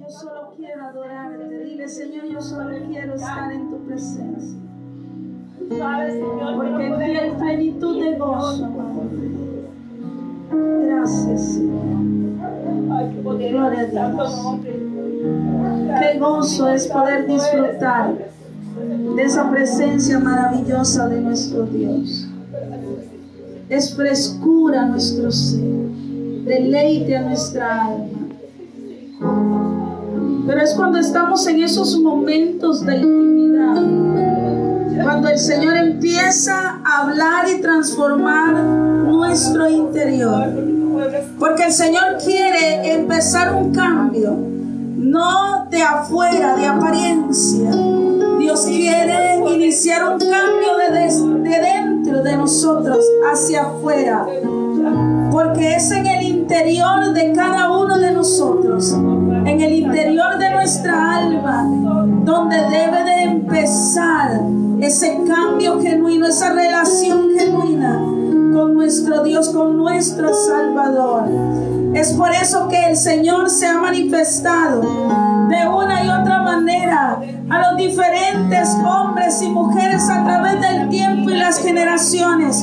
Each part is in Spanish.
Yo solo quiero adorarte. Dile, Señor, yo solo quiero estar en tu presencia. Porque en ti hay plenitud de gozo. Gracias, Señor. Gloria a Dios. Qué gozo es poder disfrutar de esa presencia maravillosa de nuestro Dios. Es frescura a nuestro ser, deleite a nuestra alma. Pero es cuando estamos en esos momentos de intimidad, cuando el Señor empieza a hablar y transformar nuestro interior. Porque el Señor quiere empezar un cambio, no de afuera, de apariencia. Dios quiere iniciar un cambio de, de dentro de nosotros hacia afuera. Porque es en el interior de cada uno de nosotros, en el interior de nuestra alma, donde debe de empezar ese cambio genuino, esa relación genuina con nuestro Dios, con nuestro Salvador. Es por eso que el Señor se ha manifestado de una y otra manera a los diferentes hombres y mujeres a través del tiempo y las generaciones.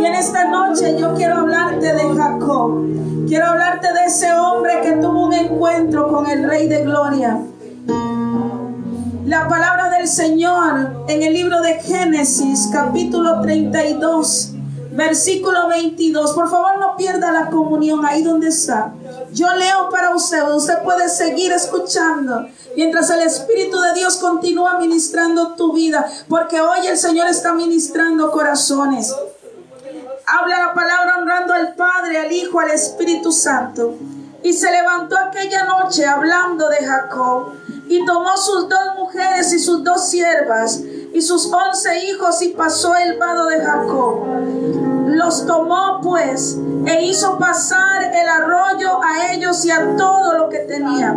Y en esta noche yo quiero hablarte de Jacob. Quiero hablarte de ese hombre que tuvo un encuentro con el Rey de Gloria. La palabra del Señor en el libro de Génesis, capítulo 32, versículo 22. Por favor, no pierda la comunión ahí donde está. Yo leo para usted. Usted puede seguir escuchando mientras el Espíritu de Dios continúa ministrando tu vida, porque hoy el Señor está ministrando corazones. Habla la palabra honrando al Padre, al Hijo, al Espíritu Santo. Y se levantó aquella noche hablando de Jacob y tomó sus dos mujeres y sus dos siervas y sus once hijos y pasó el vado de Jacob. Los tomó pues e hizo pasar el arroyo a ellos y a todo lo que tenía.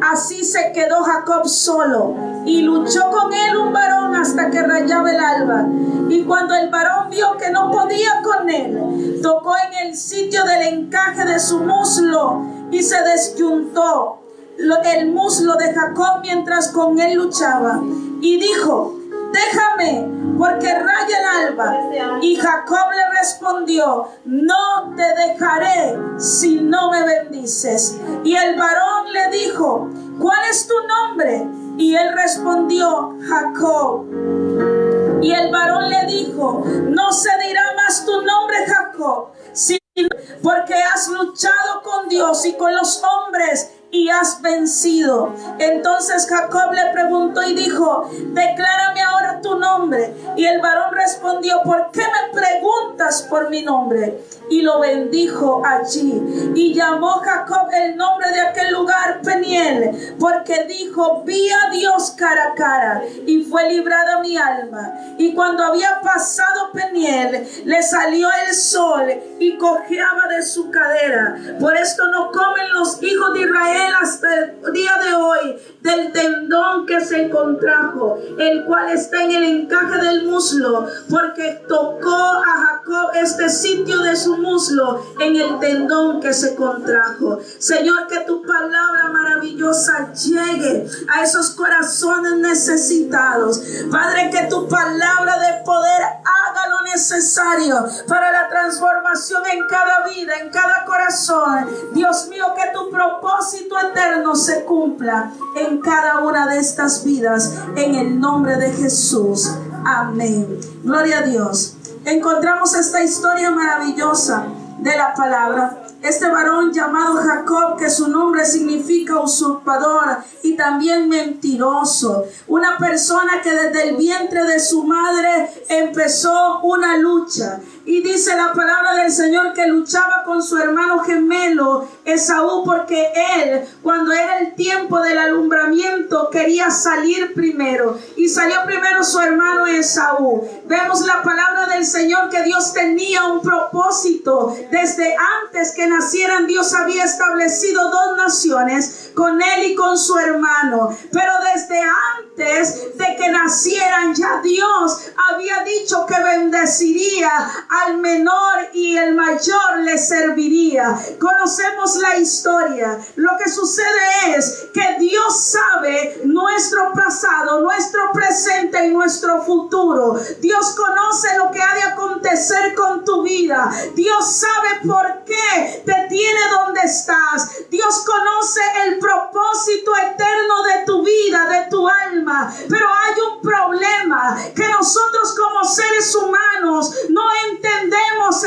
Así se quedó Jacob solo y luchó con él un varón hasta que rayaba el alba. Y cuando el varón vio que no podía con él, tocó en el sitio del encaje de su muslo y se desyuntó el muslo de Jacob mientras con él luchaba. Y dijo, déjame, porque raya el alba. Y Jacob le respondió, no te dejaré si no me bendices. Y el varón le dijo, ¿cuál es tu nombre? Y él respondió, Jacob. Y el varón le dijo, no se dirá más tu nombre, Jacob, porque has luchado con Dios y con los hombres y has vencido. Entonces Jacob le preguntó y dijo, declárame ahora tu nombre. Y el varón respondió, ¿por qué me preguntas por mi nombre? Y lo bendijo allí. Y llamó Jacob el nombre de aquel lugar Peniel, porque dijo, vi a Dios cara a cara y fue librada mi alma. Y cuando había pasado Peniel, le salió el sol y cojeaba de su cadera. Por esto no comen los hijos de Israel el día de hoy del tendón que se contrajo, el cual está en el encaje del muslo, porque tocó a Jacob este sitio de su muslo en el tendón que se contrajo. Señor, que tu palabra maravillosa llegue a esos corazones necesitados. Padre, que tu palabra de poder lo necesario para la transformación en cada vida, en cada corazón. Dios mío, que tu propósito eterno se cumpla en cada una de estas vidas, en el nombre de Jesús. Amén. Gloria a Dios. Encontramos esta historia maravillosa de la palabra. Este varón llamado Jacob, que su nombre significa usurpador y también mentiroso. Una persona que desde el vientre de su madre empezó una lucha. Y dice la palabra del Señor que luchaba con su hermano gemelo Esaú porque él, cuando era el tiempo del alumbramiento, quería salir primero. Y salió primero su hermano Esaú. Vemos la palabra del Señor que Dios tenía un propósito. Desde antes que nacieran, Dios había establecido dos naciones, con él y con su hermano. Pero desde antes de que nacieran ya Dios había dicho que bendeciría al menor y el mayor le serviría. Conocemos la historia. Lo que sucede es que Dios sabe nuestro pasado, nuestro presente y nuestro futuro. Dios conoce lo que ha de acontecer con tu vida. Dios sabe por qué te tiene donde estás. Dios conoce el propósito eterno de tu vida, de tu alma. Pero hay un problema que nosotros como seres humanos no entendemos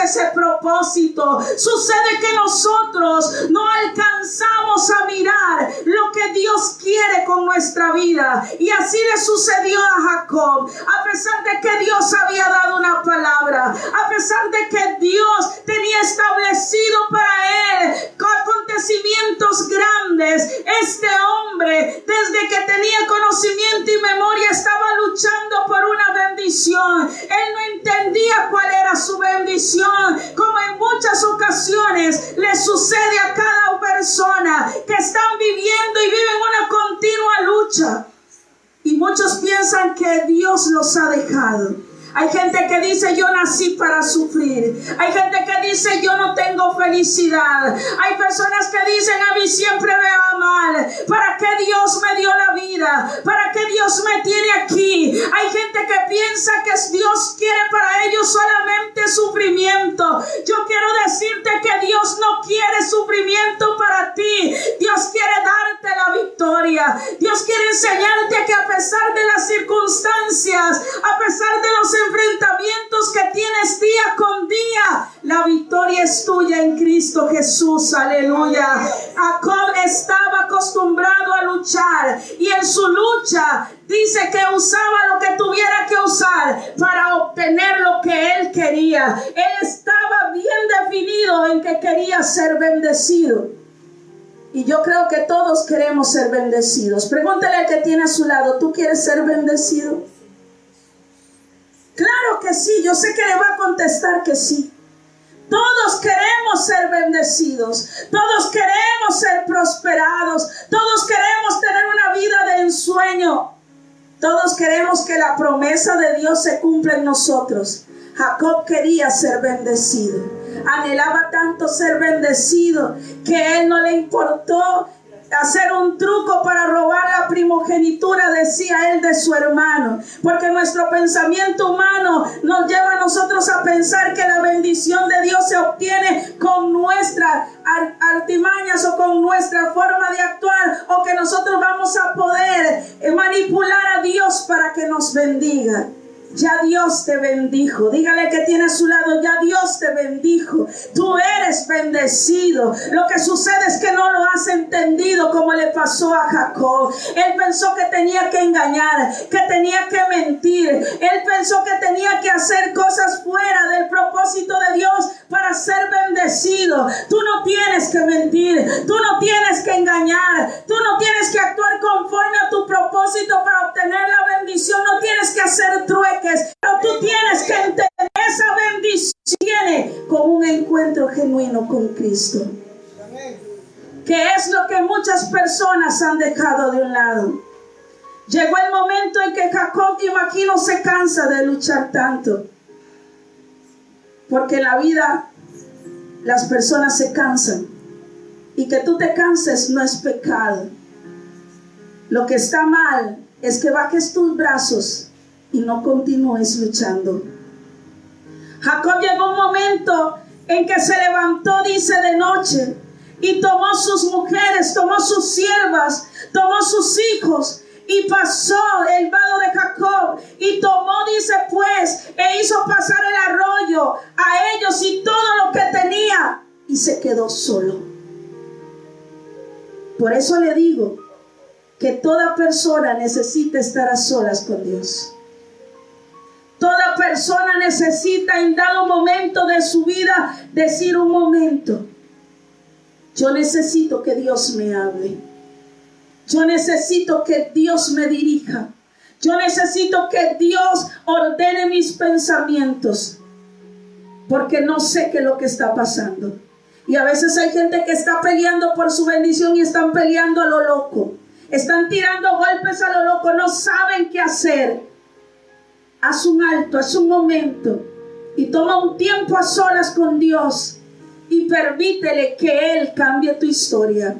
ese propósito. Sucede que nosotros no alcanzamos a mirar lo que Dios quiere con nuestra vida. Y así le sucedió a Jacob. A pesar de que Dios había dado una palabra, a pesar de que Dios tenía establecido para él acontecimientos grandes, este hombre desde que tenía conocimiento y memoria estaba luchando por una bendición. Él no entendía cuál era su como en muchas ocasiones le sucede a cada persona que están viviendo y viven una continua lucha. Y muchos piensan que Dios los ha dejado. Hay gente que dice yo nací para sufrir. Hay gente que dice yo no tengo felicidad. Hay personas que dicen a mí siempre me va mal. ¿Para qué Dios me dio la vida? ¿Para qué Dios me tiene aquí? Hay gente que piensa que Dios quiere para ellos solamente sufrimiento. Yo quiero decirte que Dios no quiere sufrimiento para ti. Dios quiere darte la victoria. Dios quiere enseñarte que a pesar de las circunstancias, a pesar de los enfrentamientos que tienes día con día, la victoria es tuya en Cristo Jesús. Aleluya. Jacob estaba acostumbrado a luchar y en su lucha dice que usaba lo que tuviera que usar para obtener lo que él quería. Él estaba bien definido en que quería ser bendecido. Y yo creo que todos queremos ser bendecidos. Pregúntale al que tiene a su lado, ¿tú quieres ser bendecido? Sí, yo sé que le va a contestar que sí. Todos queremos ser bendecidos, todos queremos ser prosperados, todos queremos tener una vida de ensueño, todos queremos que la promesa de Dios se cumpla en nosotros. Jacob quería ser bendecido, anhelaba tanto ser bendecido que él no le importó hacer un truco para robar la primogenitura, decía él de su hermano. Porque nuestro pensamiento humano nos lleva a nosotros a pensar que la bendición de Dios se obtiene con nuestras artimañas o con nuestra forma de actuar o que nosotros vamos a poder manipular a Dios para que nos bendiga. Ya Dios te bendijo. Dígale que tiene a su lado, ya Dios te bendijo. Tú eres bendecido. Lo que sucede es que no lo has entendido como le pasó a Jacob. Él pensó que tenía que engañar, que tenía que mentir. Él pensó que tenía que hacer cosas fuera del propósito de Dios para ser bendecido. Tú no tienes que mentir. Tú no tienes que engañar. Tú no tienes que actuar conforme a tu propósito para obtener la bendición. No tienes que hacer trueque pero tú tienes que entender esa bendición con un encuentro genuino con Cristo. Que es lo que muchas personas han dejado de un lado. Llegó el momento en que Jacob, imagino, se cansa de luchar tanto. Porque la vida las personas se cansan. Y que tú te canses no es pecado. Lo que está mal es que bajes tus brazos y no continúes luchando. Jacob llegó un momento en que se levantó, dice, de noche y tomó sus mujeres, tomó sus siervas, tomó sus hijos y pasó el vado de Jacob y tomó, dice pues, e hizo pasar el arroyo a ellos y todo lo que tenía y se quedó solo. Por eso le digo que toda persona necesita estar a solas con Dios. Toda persona necesita en dado momento de su vida decir un momento, yo necesito que Dios me hable. Yo necesito que Dios me dirija. Yo necesito que Dios ordene mis pensamientos. Porque no sé qué es lo que está pasando. Y a veces hay gente que está peleando por su bendición y están peleando a lo loco. están tirando golpes a lo loco, no saben qué hacer. Haz un alto, haz un momento y toma un tiempo a solas con Dios y permítele que Él cambie tu historia.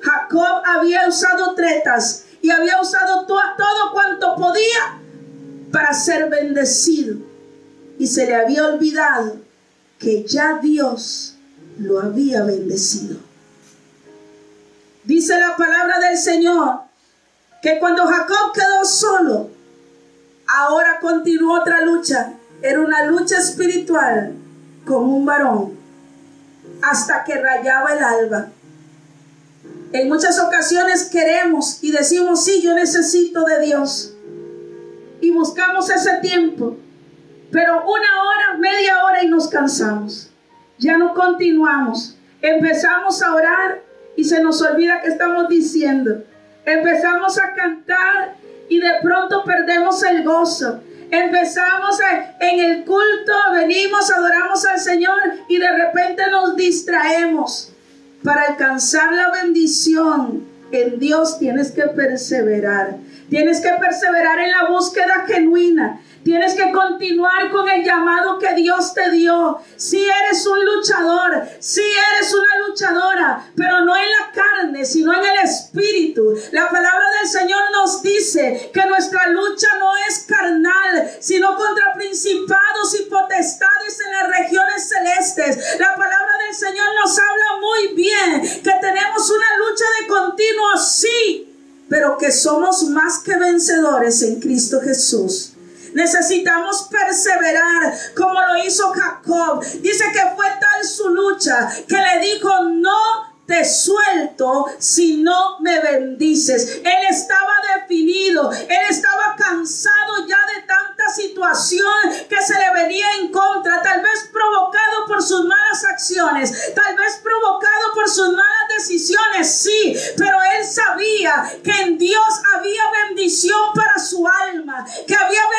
Jacob había usado tretas y había usado todo cuanto podía para ser bendecido. Y se le había olvidado que ya Dios lo había bendecido. Dice la palabra del Señor que cuando Jacob quedó solo, ahora continuó otra lucha. Era una lucha espiritual con un varón hasta que rayaba el alba. En muchas ocasiones queremos y decimos, sí, yo necesito de Dios. Y buscamos ese tiempo. Pero una hora, media hora y nos cansamos. Ya no continuamos. Empezamos a orar y se nos olvida que estamos diciendo. Empezamos a cantar y de pronto perdemos el gozo. Empezamos en el culto, venimos, adoramos al Señor y de repente nos distraemos. Para alcanzar la bendición en Dios tienes que perseverar. Tienes que perseverar en la búsqueda genuina. Tienes que continuar con el llamado que Dios te dio. Si eres un luchador, si eres una luchadora, pero no en la carne, sino en el espíritu. La palabra del Señor nos dice que nuestra lucha no es carnal, sino contra principados y potestades en las regiones celestes. La palabra del Señor nos habla muy bien que tenemos una lucha de continuo, sí, pero que somos más que vencedores en Cristo Jesús. Necesitamos perseverar como lo hizo Jacob. Dice que fue tal su lucha que le dijo, no te suelto si no me bendices. Él estaba definido, él estaba cansado ya de tanta situación que se le venía en contra, tal vez provocado por sus malas acciones, tal vez provocado por sus malas decisiones, sí, pero él sabía que en Dios había bendición para su alma, que había bendición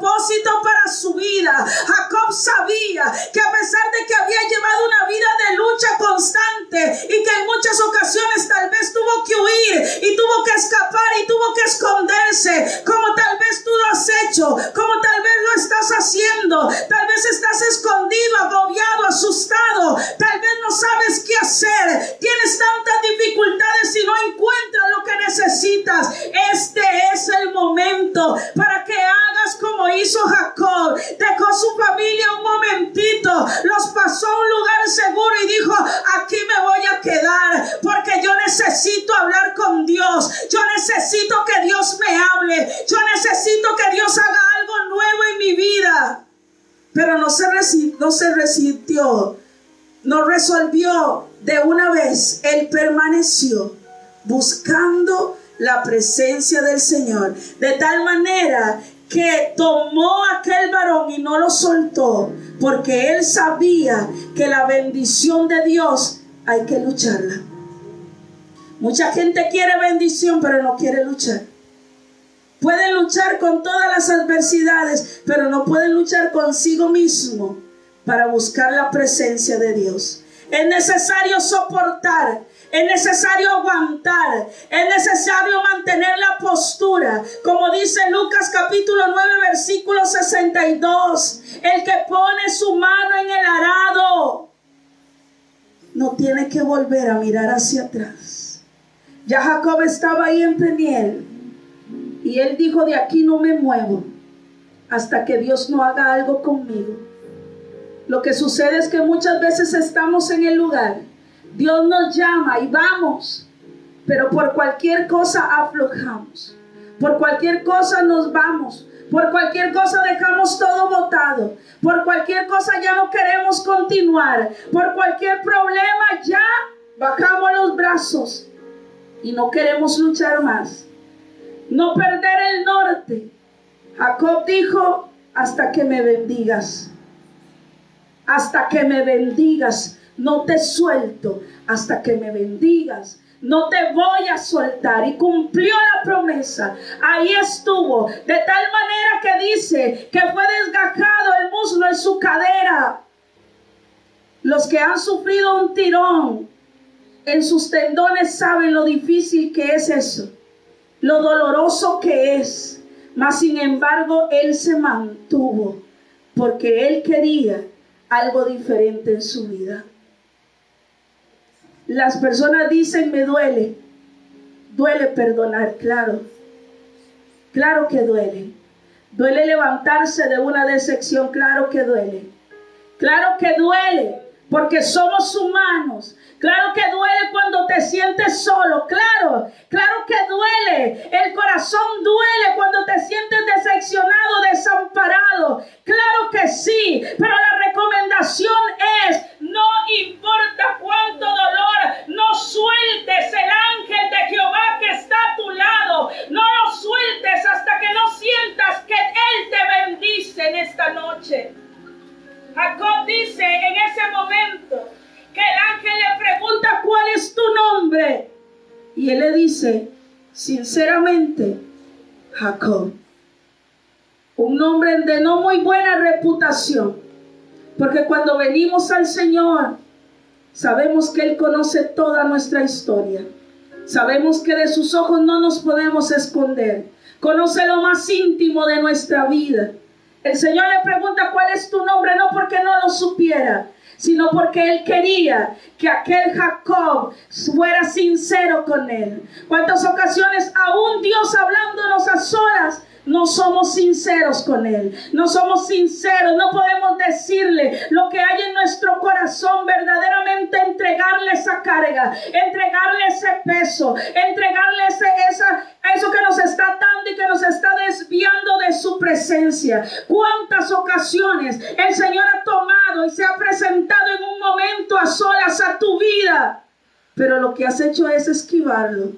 propósito para su vida. Jacob sabía que a pesar de que había llevado una vida de lucha constante y que en muchas ocasiones tal vez tuvo que huir y tuvo que escapar y tuvo que esconderse, como tal vez tú lo has hecho, como tal vez lo estás haciendo, tal vez estás escondido, agobiado, asustado, tal vez no sabes qué hacer tienes tantas dificultades y no encuentras lo que necesitas, este es el momento para que hagas como hizo Jacob. Dejó su familia un momentito, los pasó a un lugar seguro y dijo, aquí me voy a quedar porque yo necesito hablar con Dios. Yo necesito que Dios Yo necesito que Dios haga algo nuevo en mi vida. Pero no se, no se resistió, no resolvió de una vez él permaneció buscando la presencia del Señor. De tal manera que tomó aquel varón y no lo soltó, porque él sabía que la bendición de Dios hay que lucharla. Mucha gente quiere bendición, pero no quiere luchar. Pueden luchar con todas las adversidades, pero no pueden luchar consigo mismo para buscar la presencia de Dios. Es necesario soportar. Es necesario aguantar. Es necesario mantener la postura. Como dice Lucas capítulo 9 versículo 62. El que pone su mano en el arado no tiene que volver a mirar hacia atrás. Ya Jacob estaba ahí en Peniel. Y él dijo, de aquí no me muevo hasta que Dios no haga algo conmigo. Lo que sucede es que muchas veces estamos en el lugar, Dios nos llama y vamos, pero por cualquier cosa aflojamos, por cualquier cosa nos vamos, por cualquier cosa dejamos todo botado, por cualquier cosa ya no queremos continuar, por cualquier problema ya bajamos los brazos y no queremos luchar más. No perder el norte. Jacob dijo, hasta que me bendigas hasta que me bendigas. No te suelto hasta que me bendigas. No te voy a soltar. Y cumplió la promesa. Ahí estuvo. De tal manera que dice que fue desgajado el muslo en su cadera. Los que han sufrido un tirón en sus tendones saben lo difícil que es eso, lo doloroso que es. Mas sin embargo, él se mantuvo porque él quería algo diferente en su vida. Las personas dicen, me duele. Duele perdonar, claro. Claro que duele. Duele levantarse de una decepción, claro que duele. Claro que duele, porque somos humanos. Claro que duele cuando te sientes solo, claro, claro que duele. El corazón duele cuando te sientes decepcionado, desamparado. Claro que sí, pero la recomendación es, no importa cuánto dolor, no sueltes el ángel de Jehová que está a tu lado. No lo sueltes hasta que no sientas que Él te bendice en esta noche. Jacob dice en ese momento que el ángel le pregunta cuál es tu nombre. Y él le dice, sinceramente, Jacob. Un nombre de no muy buena reputación. Porque cuando venimos al Señor, sabemos que Él conoce toda nuestra historia. Sabemos que de sus ojos no nos podemos esconder. Conoce lo más íntimo de nuestra vida. El Señor le pregunta cuál es tu nombre, no porque no lo supiera, sino porque Él quería que aquel Jacob fuera sincero con Él. ¿Cuántas ocasiones aún Dios hablándonos? No somos sinceros con Él, no somos sinceros, no podemos decirle lo que hay en nuestro corazón, verdaderamente entregarle esa carga, entregarle ese peso, entregarle ese, esa, eso que nos está dando y que nos está desviando de su presencia. ¿Cuántas ocasiones el Señor ha tomado y se ha presentado en un momento a solas a tu vida? Pero lo que has hecho es esquivarlo.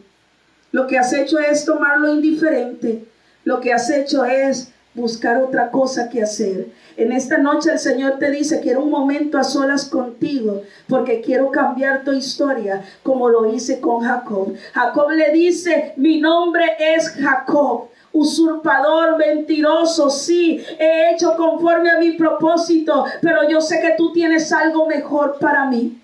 Lo que has hecho es tomarlo indiferente. Lo que has hecho es buscar otra cosa que hacer. En esta noche el Señor te dice, quiero un momento a solas contigo, porque quiero cambiar tu historia como lo hice con Jacob. Jacob le dice, mi nombre es Jacob. Usurpador, mentiroso, sí, he hecho conforme a mi propósito, pero yo sé que tú tienes algo mejor para mí.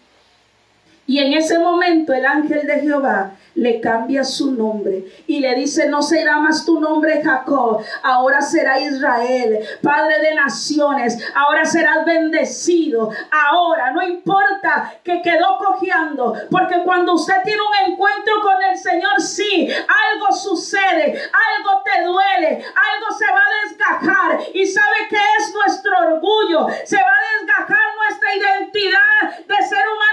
Y en ese momento el ángel de Jehová le cambia su nombre y le dice, no será más tu nombre Jacob, ahora será Israel, Padre de naciones, ahora serás bendecido, ahora no importa que quedó cojeando, porque cuando usted tiene un encuentro con el Señor, sí, algo sucede, algo te duele, algo se va a desgajar. Y sabe que es nuestro orgullo, se va a desgajar nuestra identidad de ser humano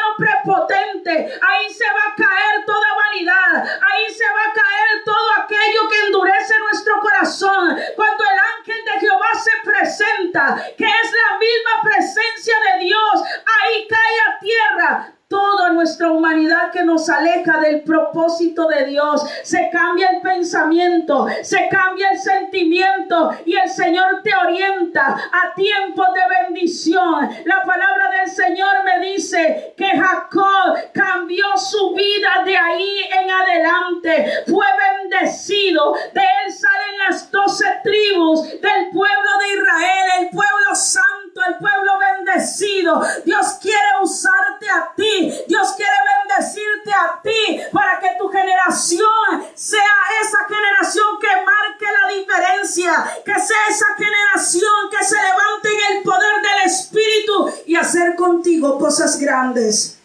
prepotente, ahí se va a caer toda vanidad Ahí se va a caer todo aquello que endurece nuestro corazón. Cuando el ángel de Jehová se presenta, que es la misma presencia de Dios, ahí cae a tierra toda nuestra humanidad que nos aleja del propósito de Dios. Se cambia el pensamiento, se cambia el sentimiento y el Señor te orienta a tiempos de bendición. La palabra del Señor me dice que Jacob cambió su vida de ahí en adelante. Fue bendecido. De él salen las doce tribus del pueblo de Israel, el pueblo santo, el pueblo bendecido. Dios quiere usarte a ti Dios quiere bendecirte a ti para que tu generación sea esa generación que marque la diferencia, que sea esa generación que se levante en el poder del Espíritu y hacer contigo cosas grandes.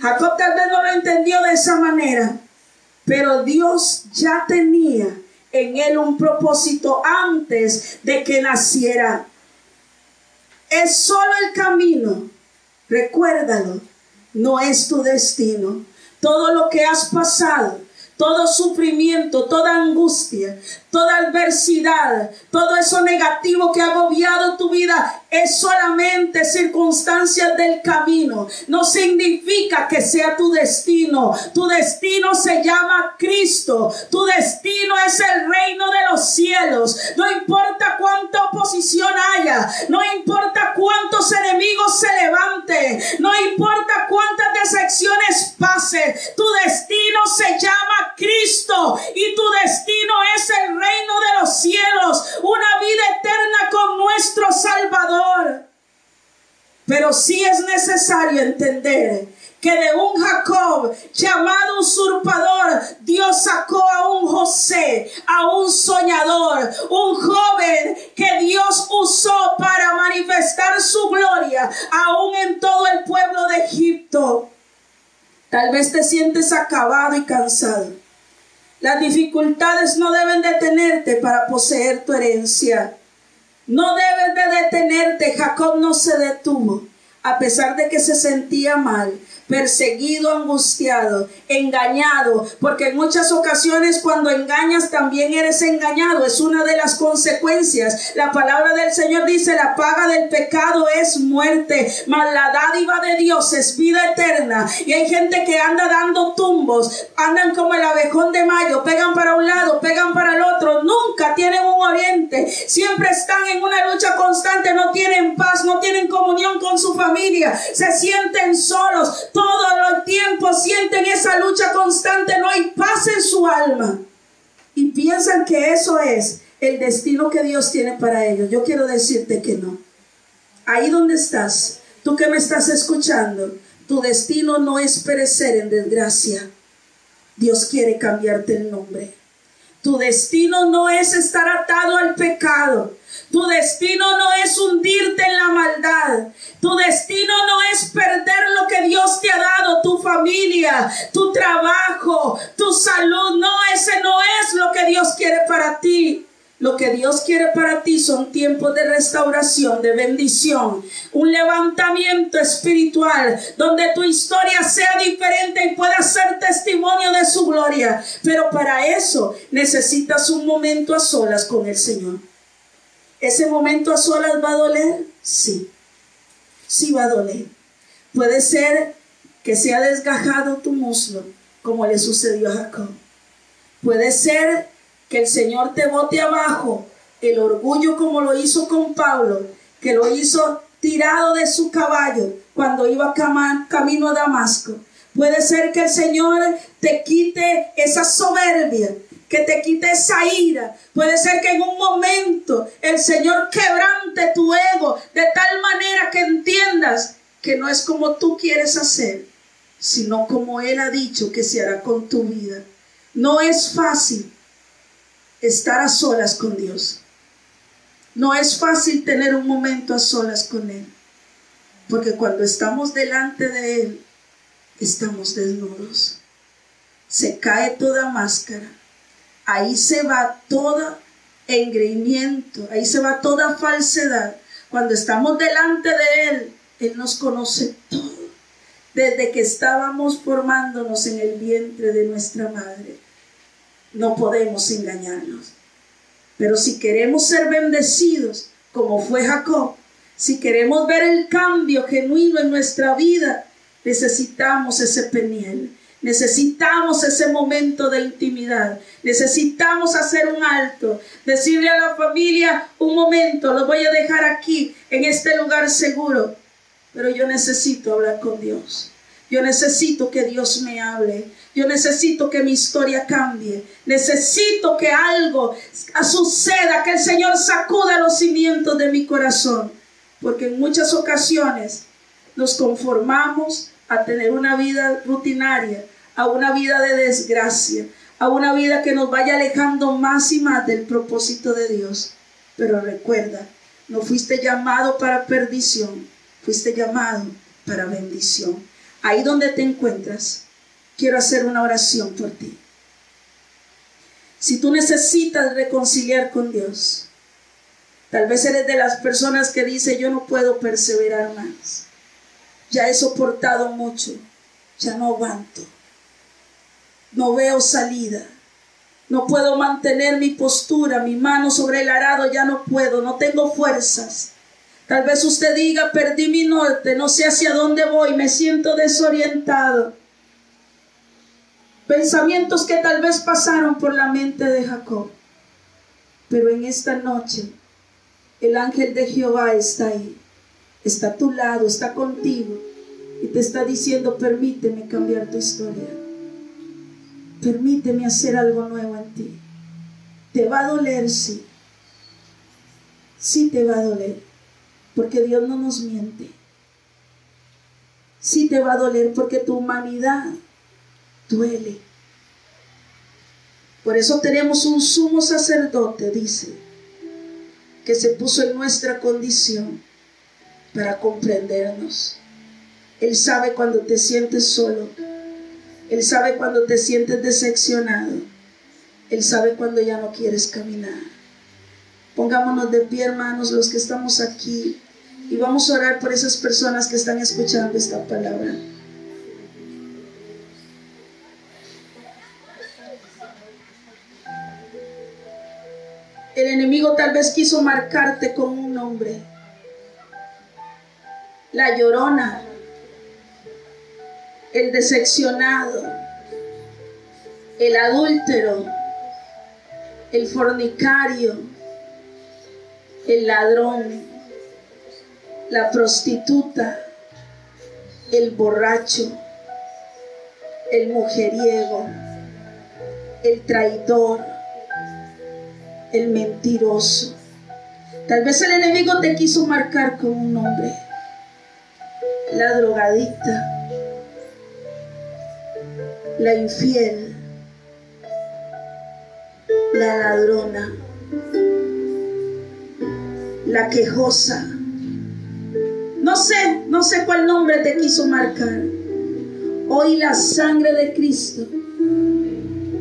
Jacob tal vez no lo entendió de esa manera, pero Dios ya tenía en él un propósito antes de que naciera. Es solo el camino, recuérdalo, no es tu destino. Todo lo que has pasado, todo sufrimiento, toda angustia, toda adversidad, todo eso negativo que ha agobiado tu vida es solamente circunstancias del camino. No significa que sea tu destino. Tu destino se llama Cristo. Tu destino es el reino de los cielos. No importa cuánta oposición haya. No importa cuántos enemigos se levanten. No importa cuántas decepciones pase. Tu destino se llama Cristo. Y tu destino es el reino de los cielos, una vida eterna con nuestro Salvador. Pero sí es necesario entender que de un Jacob Jacob, llamado usurpador, Dios sacó a un José, a un soñador, un joven que Dios usó para manifestar su gloria, aún en todo el pueblo de Egipto. Tal vez te sientes acabado y cansado. Las dificultades no deben detenerte para poseer tu herencia. No debes de detenerte. Jacob no se detuvo a pesar de que se sentía mal perseguido, angustiado, engañado, porque en muchas ocasiones cuando engañas también eres engañado, es una de las consecuencias. La palabra del Señor dice, la paga del pecado es muerte, mas la dádiva de Dios es vida eterna. Y hay gente que anda dando tumbos, andan como el abejón de mayo, pegan para un lado, pegan para el otro, nunca tienen un oriente, siempre están en una lucha constante, no tienen paz, no tienen comunión con su familia, se sienten solos todo el tiempo sienten esa lucha constante, no hay paz en su alma. Y piensan que eso es el destino que Dios tiene para ellos. Yo quiero decirte que no. Ahí donde estás, tú que me estás escuchando, tu destino no es perecer en desgracia. Dios quiere cambiarte el nombre. Tu destino no es estar atado al pecado. Tu destino no es hundirte en la maldad. Tu destino no es perder lo que Dios te ha dado, tu familia, tu trabajo, tu salud. No, ese no es lo que Dios quiere para ti. Lo que Dios quiere para ti son tiempos de restauración, de bendición, un levantamiento espiritual donde tu historia sea diferente y pueda ser testimonio de su gloria. Pero para eso necesitas un momento a solas con el Señor. ¿Ese momento a solas va a doler? Sí, sí va a doler. Puede ser que se ha desgajado tu muslo, como le sucedió a Jacob. Puede ser que el Señor te bote abajo el orgullo como lo hizo con Pablo, que lo hizo tirado de su caballo cuando iba camino a Damasco. Puede ser que el Señor te quite esa soberbia, que te quite esa ira. Puede ser que en un momento el Señor quebrante tu ego de tal manera que entiendas que no es como tú quieres hacer, sino como Él ha dicho que se hará con tu vida. No es fácil, estar a solas con Dios. No es fácil tener un momento a solas con Él, porque cuando estamos delante de Él, estamos desnudos. Se cae toda máscara, ahí se va todo engreimiento, ahí se va toda falsedad. Cuando estamos delante de Él, Él nos conoce todo, desde que estábamos formándonos en el vientre de nuestra madre no podemos engañarnos. Pero si queremos ser bendecidos, como fue Jacob, si queremos ver el cambio genuino en nuestra vida, necesitamos ese peniel. Necesitamos ese momento de intimidad. Necesitamos hacer un alto. Decirle a la familia, un momento, lo voy a dejar aquí, en este lugar seguro. Pero yo necesito hablar con Dios. Yo necesito que Dios me hable. Yo necesito que mi historia cambie. Necesito que algo suceda, que el Señor sacuda los cimientos de mi corazón. Porque en muchas ocasiones nos conformamos a tener una vida rutinaria, a una vida de desgracia, a una vida que nos vaya alejando más y más del propósito de Dios. Pero recuerda, no fuiste llamado para perdición, fuiste llamado para bendición. Ahí donde te encuentras, quiero hacer una oración por ti. Si tú necesitas reconciliar con Dios, tal vez eres de las personas que dice yo no puedo perseverar más. Ya he soportado mucho, ya no aguanto. No veo salida. No puedo mantener mi postura, mi mano sobre el arado, ya no puedo, no tengo fuerzas. Tal vez usted diga, perdí mi norte, no sé hacia dónde voy, me siento desorientado. Pensamientos que tal vez pasaron por la mente de Jacob. Pero en esta noche el ángel de Jehová está ahí, está a tu lado, está contigo y te está diciendo, permíteme cambiar tu historia. Permíteme hacer algo nuevo en ti. Te va a doler, sí. Sí te va a doler, porque Dios no nos miente. Sí te va a doler porque tu humanidad duele. Por eso tenemos un sumo sacerdote, dice, que se puso en nuestra condición para comprendernos. Él sabe cuando te sientes solo. Él sabe cuando te sientes decepcionado. Él sabe cuando ya no quieres caminar. Pongámonos de pie, hermanos, los que estamos aquí, y vamos a orar por esas personas que están escuchando esta palabra. El enemigo tal vez quiso marcarte con un nombre. La llorona, el decepcionado, el adúltero, el fornicario, el ladrón, la prostituta, el borracho, el mujeriego, el traidor, el mentiroso. Tal vez el enemigo te quiso marcar con un nombre. La drogadicta, la infiel, la ladrona, la quejosa. No sé, no sé cuál nombre te quiso marcar. Hoy la sangre de Cristo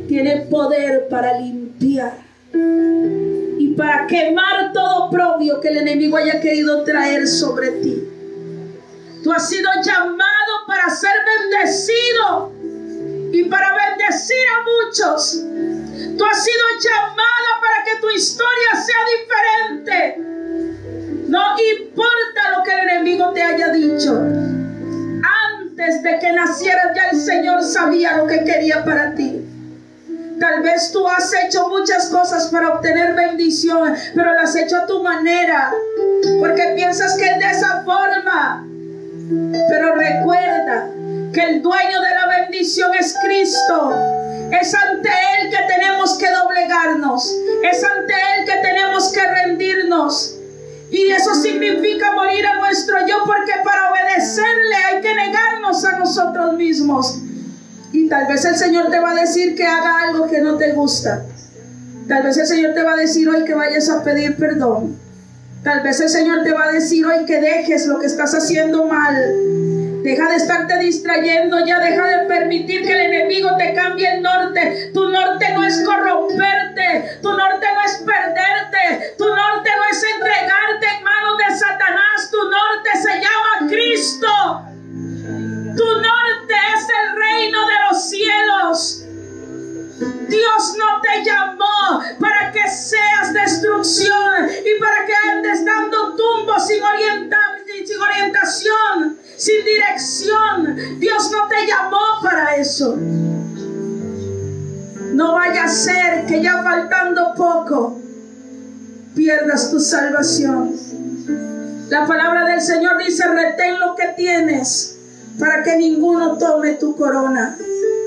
tiene poder para limpiar y para quemar todo propio que el enemigo haya querido traer sobre ti. Tú has sido llamado para ser bendecido y para bendecir a muchos. Tú has sido llamada para que tu historia sea diferente. No importa lo que el enemigo te haya dicho. Antes de que nacieras ya el Señor sabía lo que quería para ti. Tal vez tú has hecho muchas cosas para obtener bendición, pero las has hecho a tu manera, porque piensas que es de esa forma. Pero recuerda que el dueño de la bendición es Cristo. Es ante Él que tenemos que doblegarnos. Es ante Él que tenemos que rendirnos. Y eso significa morir a nuestro yo, porque para obedecerle hay que negarnos a nosotros mismos. Y tal vez el Señor te va a decir que haga algo que no te gusta. Tal vez el Señor te va a decir hoy que vayas a pedir perdón. Tal vez el Señor te va a decir hoy que dejes lo que estás haciendo mal. Deja de estarte distrayendo ya, deja de permitir que el enemigo te cambie el norte. Tu norte no es corromperte, tu norte no es perderte, tu norte no es entregarte en manos de Satanás, tu norte se llama Cristo. Tu norte es el reino de los cielos. Dios no te llamó para que seas destrucción y para que andes dando tumbos sin, sin orientación, sin dirección. Dios no te llamó para eso. No vaya a ser que ya faltando poco pierdas tu salvación. La palabra del Señor dice, retén lo que tienes para que ninguno tome tu corona.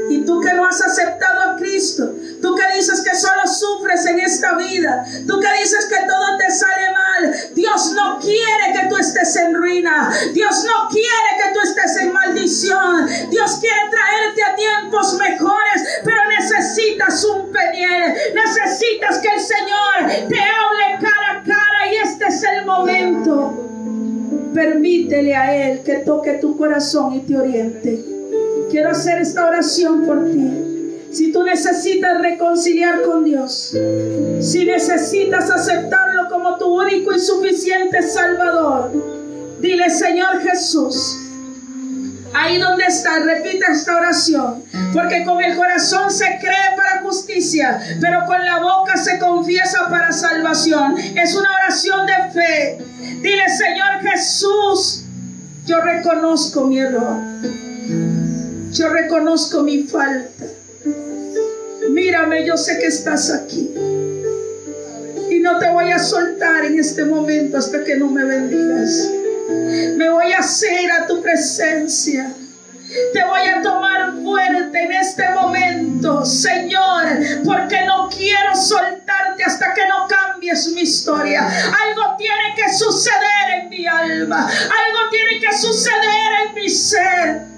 Y tú que no has aceptado a Cristo, tú que dices que solo sufres en esta vida, tú que dices que todo te sale mal, Dios no quiere que tú estés en ruina, Dios no quiere que tú estés en maldición, Dios quiere traerte a tiempos mejores, pero necesitas un peniel, necesitas que el Señor te hable cara a cara y este es el momento. Permítele a Él que toque tu corazón y te oriente. Quiero hacer esta oración por ti. Si tú necesitas reconciliar con Dios, si necesitas aceptarlo como tu único y suficiente Salvador, dile Señor Jesús, ahí donde estás, repita esta oración, porque con el corazón se cree para justicia, pero con la boca se confiesa para salvación. Es una oración de fe. Dile Señor Jesús, yo reconozco mi error. Yo reconozco mi falta. Mírame, yo sé que estás aquí. Y no te voy a soltar en este momento hasta que no me bendigas. Me voy a hacer a tu presencia. Te voy a tomar fuerte en este momento, Señor, porque no quiero soltarte hasta que no cambies mi historia. Algo tiene que suceder en mi alma. Algo tiene que suceder en mi ser.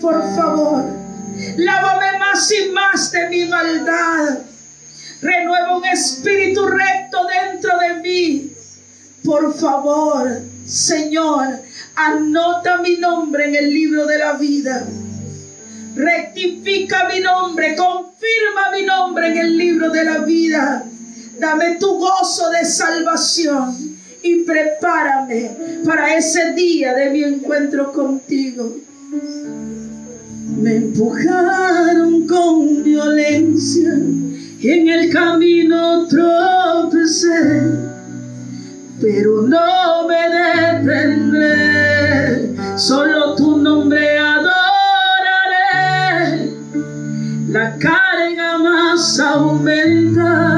Por favor. Lávame más y más de mi maldad. Renueva un espíritu recto dentro de mí. Por favor, Señor, anota mi nombre en el libro de la vida. Rectifica mi nombre, confirma mi nombre en el libro de la vida. Dame tu gozo de salvación y prepárame para ese día de mi encuentro contigo. Me empujaron con violencia y en el camino tropecé, pero no me detendré, solo tu nombre adoraré. La carga más aumenta,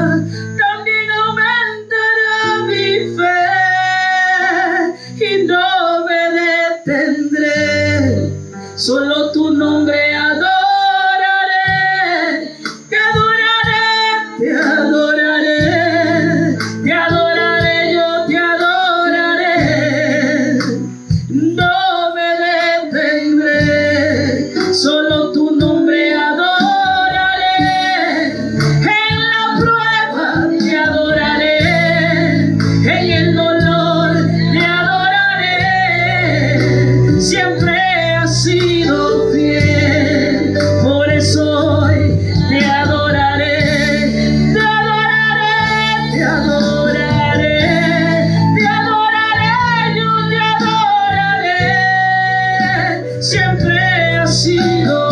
siempre ha sido.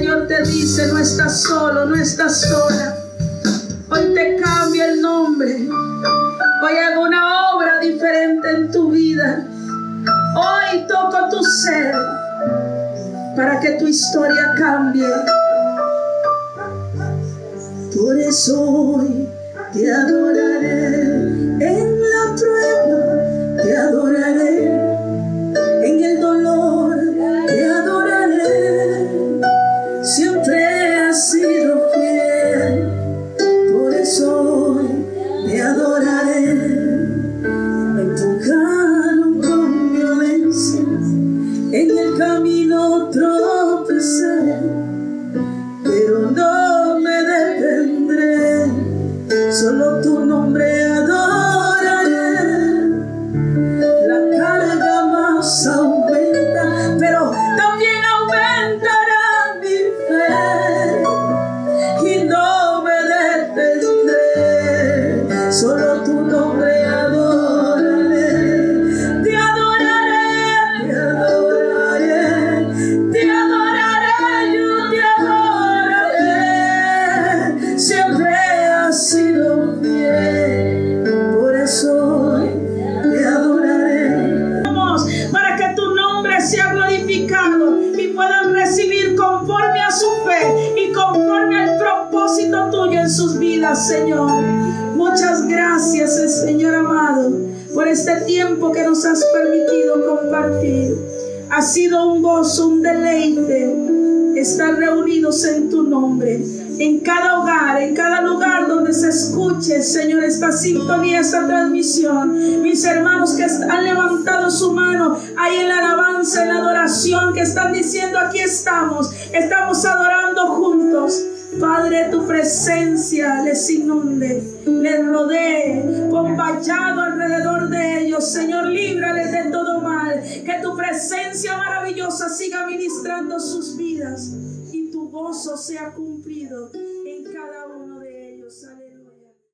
Señor te dice, no estás solo, no estás sola. Hoy te cambia el nombre. Hoy hago una obra diferente en tu vida. Hoy toco tu ser para que tu historia cambie. Por eso hoy te adoraré Mis hermanos que han levantado su mano ahí en la alabanza, en la adoración, que están diciendo, aquí estamos, estamos adorando juntos. Padre, tu presencia les inunde, les rodee, con vallado alrededor de ellos. Señor, líbrales de todo mal. Que tu presencia maravillosa siga ministrando sus vidas y tu gozo sea cumplido